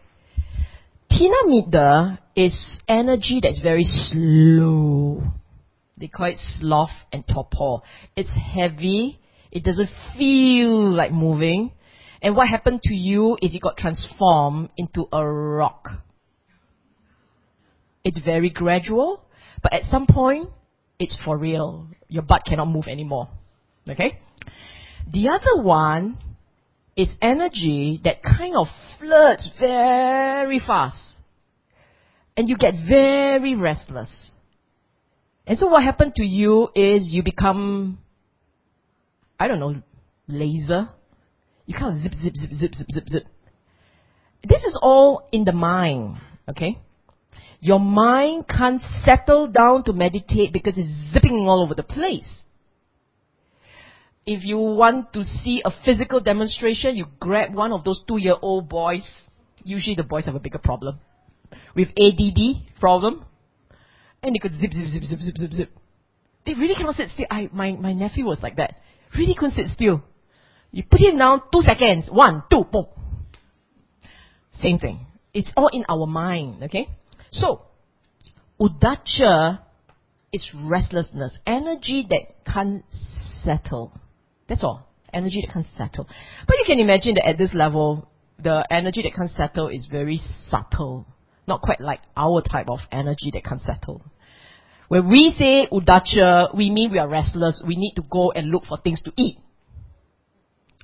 Thinamiddha is energy that's very slow. They call it sloth and torpor. It's heavy. It doesn't feel like moving. And what happened to you is you got transformed into a rock. It's very gradual, but at some point, it's for real. Your butt cannot move anymore. Okay? The other one is energy that kind of flirts very fast. And you get very restless. And so what happened to you is you become I don't know, laser. You kind of zip, zip, zip, zip, zip, zip, zip. This is all in the mind, okay? Your mind can't settle down to meditate because it's zipping all over the place. If you want to see a physical demonstration, you grab one of those two-year-old boys. Usually the boys have a bigger problem. With ADD problem. And they could zip, zip, zip, zip, zip, zip, zip. They really cannot sit still. I, my, my nephew was like that. Really couldn't sit still. You put him down, two seconds, one, two, boom. Same thing. It's all in our mind, okay? So, uddhacca is restlessness, energy that can't settle. That's all. Energy that can't settle. But you can imagine that at this level, the energy that can't settle is very subtle. Not quite like our type of energy that can't settle. When we say uddhacca, we mean we are restless. We need to go and look for things to eat.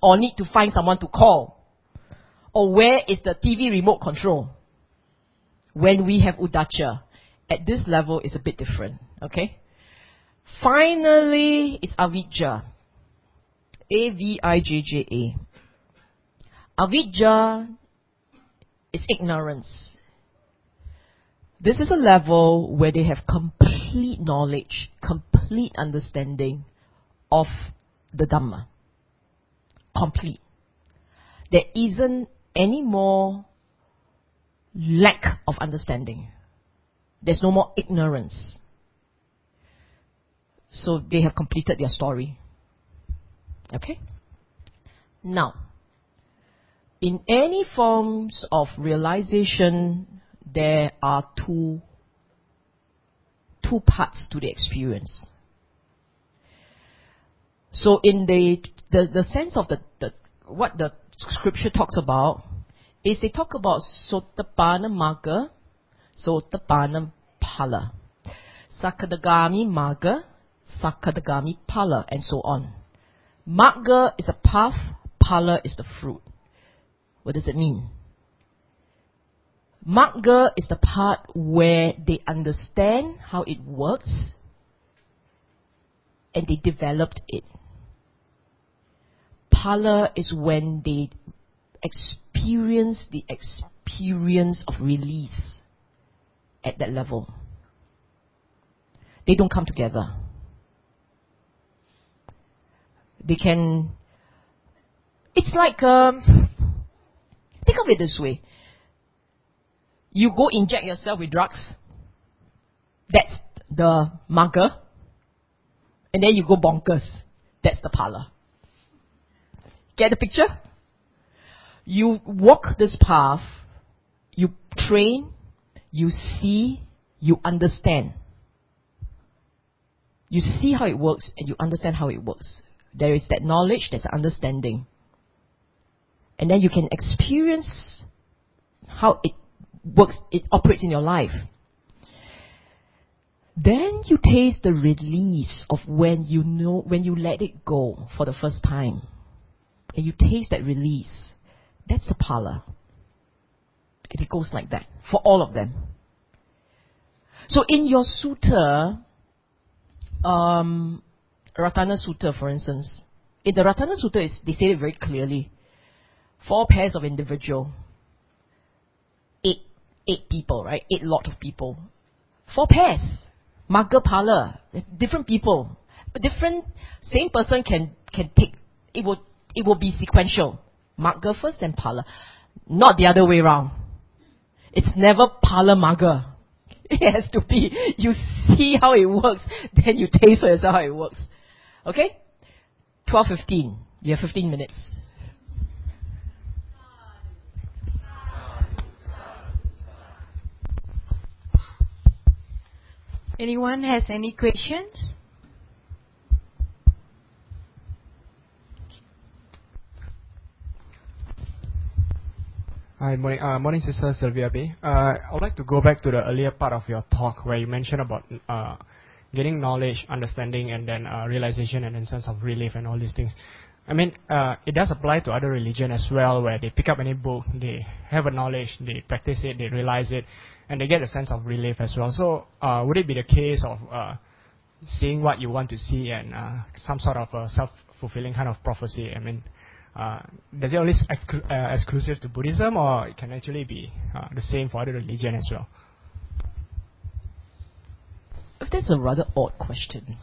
Or need to find someone to call. Or where is the TV remote control? When we have uddhacca, at this level is a bit different. Okay? Finally, it's avijja. A-V-I-J-J-A. Avijja is ignorance. This is a level where they have complete knowledge, complete understanding of the Dhamma. Complete. There isn't any more lack of understanding. There's no more ignorance. So they have completed their story. Okay? Now, in any forms of realization, there are two, two parts to the experience. So in the, the, the sense of the, the, what the scripture talks about, is they talk about Sotapanna Magga, Sotapanna Phala, Sakadagami Magga, Sakadagami Phala, and so on. Magga is a path, Phala is the fruit. What does it mean? Magga is the part where they understand how it works and they developed it. Phala is when they experience the experience of release at that level. They don't come together. They can. It's like um, think of it this way. You go inject yourself with drugs. That's the magga. And then you go bonkers. That's the phala. Get the picture? You walk this path, you train, you see, you understand. You see how it works and you understand how it works. There is that knowledge, there's understanding. And then you can experience how it works, it operates in your life. Then you taste the release of when you know, when you let it go for the first time. And you taste that release. That's the phala. And it goes like that for all of them. So in your sutta, um, Ratana Sutta, for instance, in the Ratana Sutta, is, they say it very clearly. Four pairs of individual, eight, eight people, right? Eight lot of people. Four pairs. Magga Phala, different people. But different, same person can, can take, it will, it will be sequential. Magga first, then Phala. Not the other way around. It's never Phala Magga. It has to be, you see how it works, then you taste for yourself how it works. Okay? 12.15. You have 15 minutes. Anyone has any questions? Hi, morning, uh, morning, Sister Sylvia B. Uh, I would like to go back to the earlier part of your talk where you mentioned about uh, getting knowledge, understanding, and then uh, realization and then sense of relief and all these things. I mean, uh, it does apply to other religion as well, where they pick up any book, they have a knowledge, they practice it, they realize it, and they get a sense of relief as well. So, uh, would it be the case of uh, seeing what you want to see and uh, some sort of a self fulfilling kind of prophecy. I mean, uh, does it only exclu- uh, exclusive to Buddhism, or it can actually be the same for other religion as well? That's a rather odd question.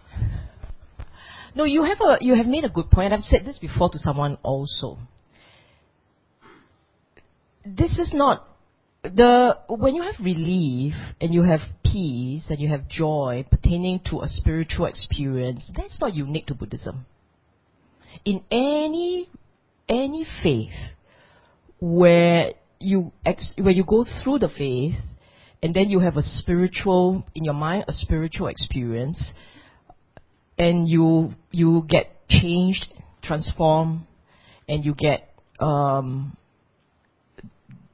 No, you have a you have made a good point. I've said this before to someone also. This is not the when you have relief and you have peace and you have joy pertaining to a spiritual experience, that's not unique to Buddhism. In any any faith where you ex- where you go through the faith and then you have a spiritual in your mind a spiritual experience. And you you get changed transformed and you get um,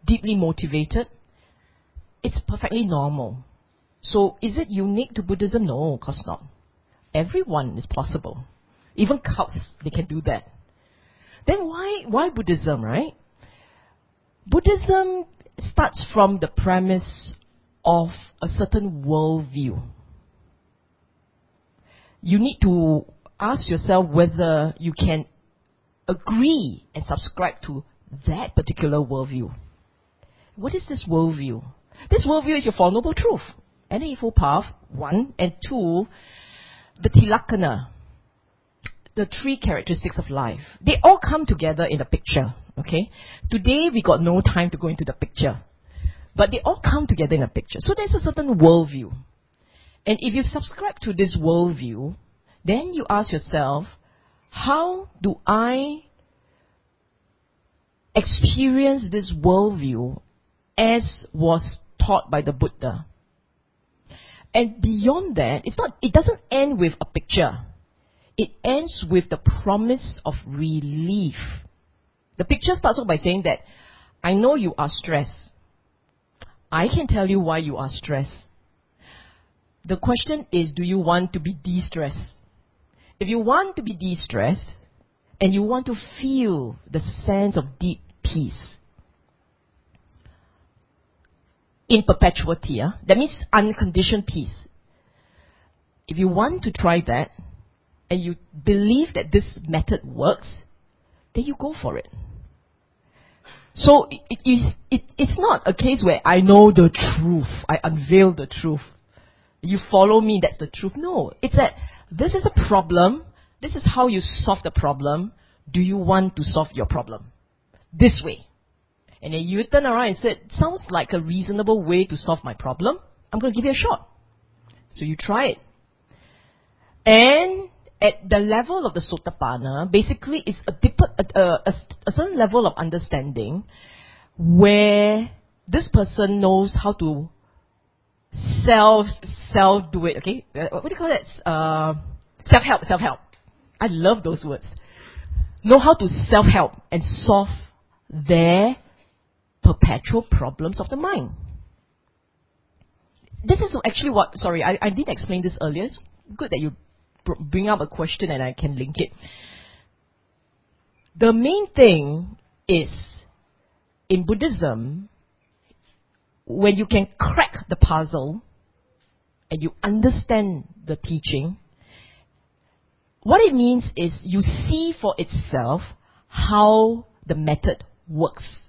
deeply motivated. It's perfectly normal. So is it unique to buddhism? No of course not. Everyone is possible. Even cults they can do that. Then why why buddhism right? Buddhism starts from the premise of a certain worldview. You need to ask yourself whether you can agree and subscribe to that particular worldview. What is this worldview? This worldview is your Four Noble Truth. An Eightfold Path, one, and two, the Tilakkhana, the three characteristics of life. They all come together in a picture, okay? Today we got no time to go into the picture. But they all come together in a picture. So there's a certain worldview. And if you subscribe to this worldview, then you ask yourself, how do I experience this worldview as was taught by the Buddha? And beyond that, it's not, it doesn't end with a picture. It ends with the promise of relief. The picture starts off by saying that, I know you are stressed. I can tell you why you are stressed. The question is, do you want to be de-stressed? If you want to be de-stressed, and you want to feel the sense of deep peace, in perpetuity, uh, that means unconditioned peace. If you want to try that, and you believe that this method works, then you go for it. So it, it is, it, it's not a case where I know the truth, I unveil the truth. You follow me, that's the truth. No, it's that this is a problem, this is how you solve the problem. Do you want to solve your problem? This way. And then you turn around and said, sounds like a reasonable way to solve my problem. I'm going to give you a shot. So you try it. And at the level of the Sotapanna, basically it's a, deeper, a, a, a certain level of understanding where this person knows how to self self do it. Okay, uh, what do you call that? Uh, self help, self help. I love those words. Know how to self help and solve their perpetual problems of the mind. This is actually what. Sorry, I, I didn't explain this earlier. It's good that you bring up a question and I can link it. The main thing is in Buddhism, when you can crack the puzzle and you understand the teaching, what it means is you see for itself how the method works.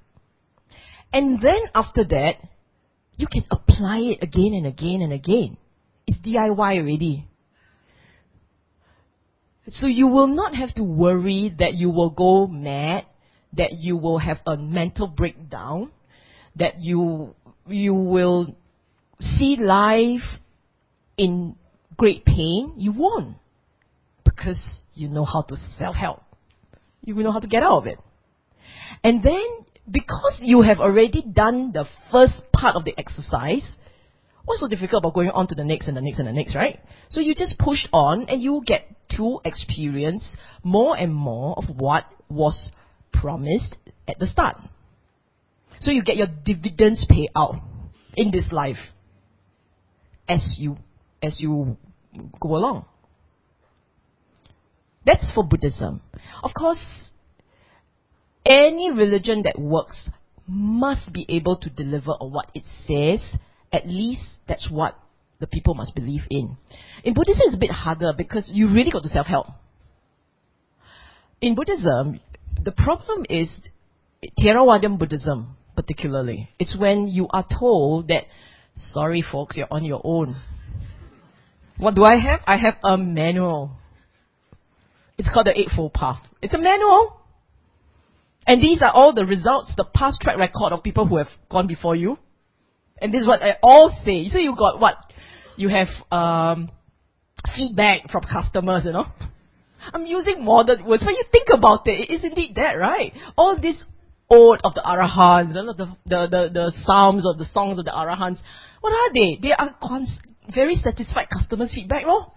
And then after that, you can apply it again and again and again. It's DIY already. So you will not have to worry that you will go mad, that you will have a mental breakdown, that you you will see life in great pain. You won't. Because you know how to self-help. You know how to get out of it. And then, because you have already done the first part of the exercise, What's so difficult about going on to the next and the next and the next, right? So you just push on and you will get to experience more and more of what was promised at the start. So you get your dividends paid out in this life as you as you go along. That's for Buddhism. Of course, any religion that works must be able to deliver on what it says at least that's what the people must believe in. In Buddhism, it's a bit harder because you really got to self help. in Buddhism, the problem is Theravada Buddhism, particularly. It's when you are told that, sorry folks, you're on your own. What do I have? I have a manual. It's called the Eightfold Path. It's a manual. And these are all the results, the past track record of people who have gone before you. And this is what I all say. So you got what? You have um, feedback from customers, you know. I'm using modern words, but you think about it, it is indeed that, right? All this ode of the Arahants, you know, the, the, the, the psalms of the songs of the Arahants, what are they? They are cons- very satisfied customers' feedback, no?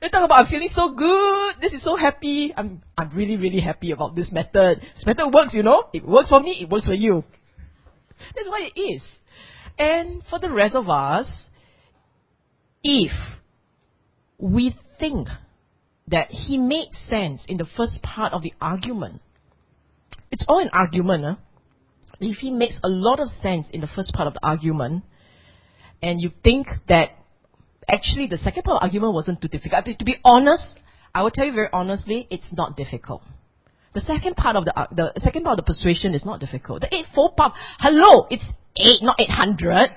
They talk about I'm feeling so good. This is so happy. I'm I'm really really happy about this method. This method works, you know. It works for me. It works for you. That's what it is. And for the rest of us, if we think that he made sense in the first part of the argument, it's all an argument. Huh? If he makes a lot of sense in the first part of the argument, and you think that actually the second part of the argument wasn't too difficult. To be honest, I will tell you very honestly, it's not difficult. The second part of the uh, the second part of the persuasion is not difficult. The eightfold path, hello, it's eight, not eight hundred.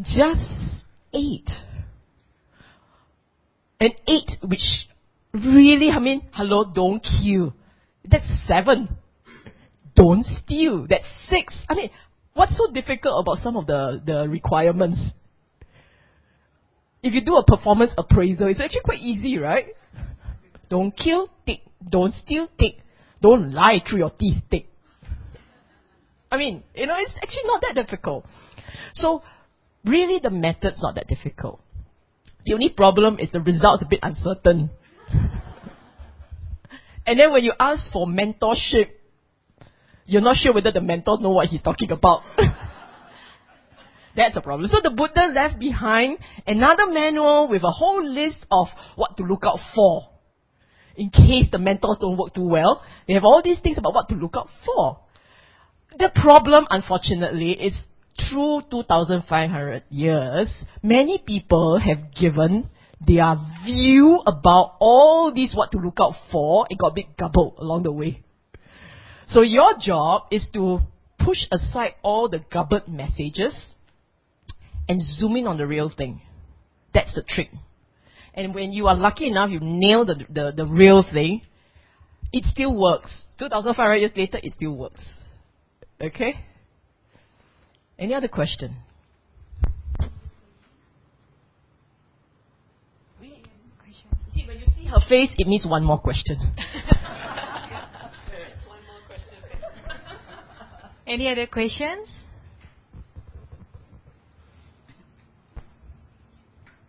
Just eight. And eight, which really, I mean, hello, don't kill. That's seven. Don't steal. That's six. I mean, What's so difficult about some of the, the requirements? If you do a performance appraisal, it's actually quite easy, right? Don't kill, tick. Don't steal, tick. Don't lie through your teeth, tick. I mean, you know, it's actually not that difficult. So, really the method's not that difficult. The only problem is the result's a bit uncertain. and then when you ask for mentorship, you're not sure whether the mentor know what he's talking about. That's a problem. So the Buddha left behind another manual with a whole list of what to look out for. In case the mentors don't work too well, they have all these things about what to look out for. The problem, unfortunately, is through 2,500 years, many people have given their view about all this, what to look out for. It got a bit gobbled along the way. So your job is to push aside all the garbage messages and zoom in on the real thing. That's the trick. And when you are lucky enough, you nail the, the, the real thing, it still works. 2,500 years later, it still works. Okay? Any other question? See, when you see her face, it means one more question. Any other questions?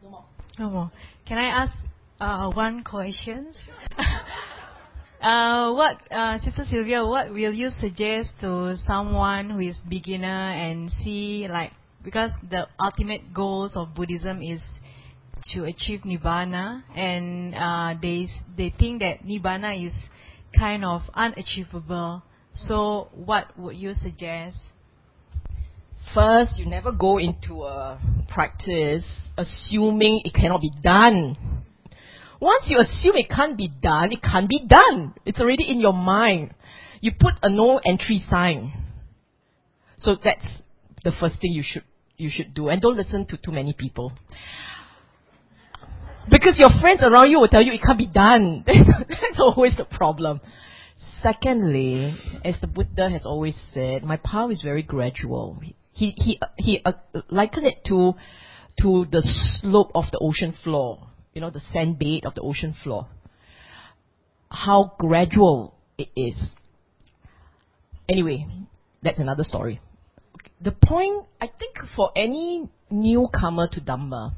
No more. No more. Can I ask uh, one question? uh, what, uh, Sister Sylvia, what will you suggest to someone who is beginner and see like because the ultimate goals of Buddhism is to achieve nibbana, and uh, they they think that nibbana is kind of unachievable. So, what would you suggest? First, you never go into a practice assuming it cannot be done. Once you assume it can't be done, it can't be done. It's already in your mind. You put a no entry sign. So that's the first thing you should you should do, and don't listen to too many people. Because your friends around you will tell you it can't be done. That's, always the problem. Secondly, as the Buddha has always said, my power is very gradual. He he he uh, likened it to to the slope of the ocean floor. You know, the sand bed of the ocean floor. How gradual it is. Anyway, that's another story. The point, I think, for any newcomer to Dhamma,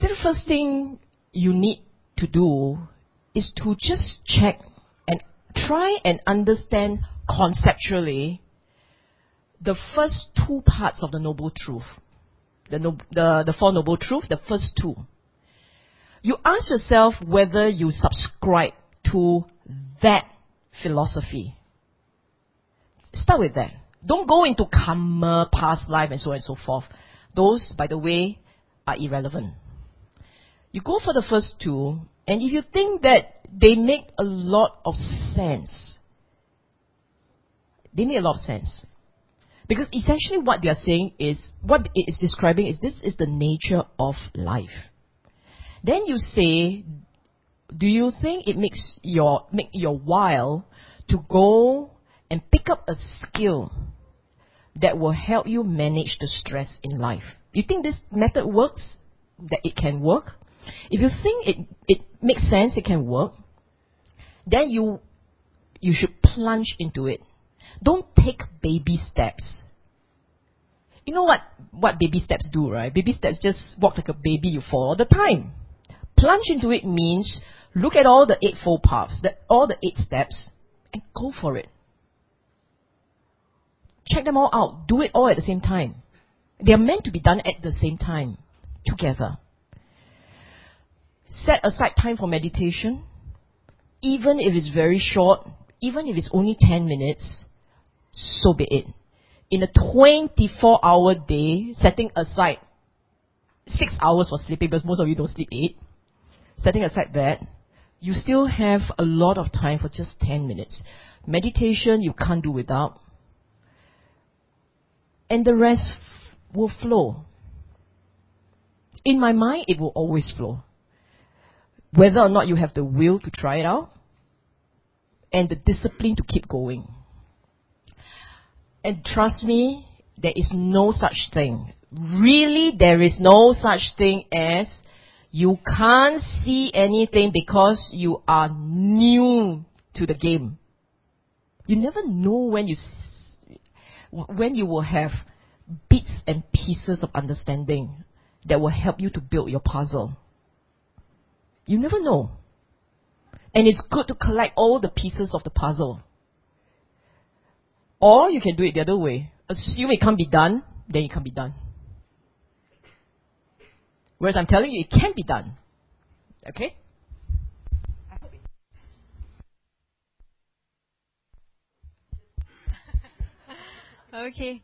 the first thing you need to do is to just check and try and understand conceptually the first two parts of the Noble Truth. The, no, the, the Four Noble Truths, the first two. You ask yourself whether you subscribe to that philosophy. Start with that. Don't go into karma, past life, and so on and so forth. Those, by the way, are irrelevant. You go for the first two, and if you think that they make a lot of sense, they make a lot of sense. Because essentially what they are saying is, what it is describing is this is the nature of life. Then you say, do you think it makes your, make your while to go and pick up a skill that will help you manage the stress in life? You think this method works? That it can work? If you think it, it makes sense, it can work, then you, you should plunge into it. Don't take baby steps. You know what, what baby steps do, right? Baby steps just walk like a baby, you fall all the time. Plunge into it means look at all the eightfold paths, the, all the eight steps, and go for it. Check them all out. Do it all at the same time. They are meant to be done at the same time, together. Set aside time for meditation, even if it's very short, even if it's only 10 minutes, so be it. In a 24 hour day, setting aside six hours for sleeping, because most of you don't sleep eight, setting aside that, you still have a lot of time for just 10 minutes. Meditation you can't do without. And the rest f- will flow. In my mind, it will always flow. Whether or not you have the will to try it out, and the discipline to keep going. And trust me, there is no such thing. Really, there is no such thing as you can't see anything because you are new to the game. You never know when you when you will have bits and pieces of understanding that will help you to build your puzzle. You never know. And it's good to collect all the pieces of the puzzle. Or you can do it the other way. Assume it can't be done, then it can't be done. Whereas I'm telling you, it can be done. Okay? Okay.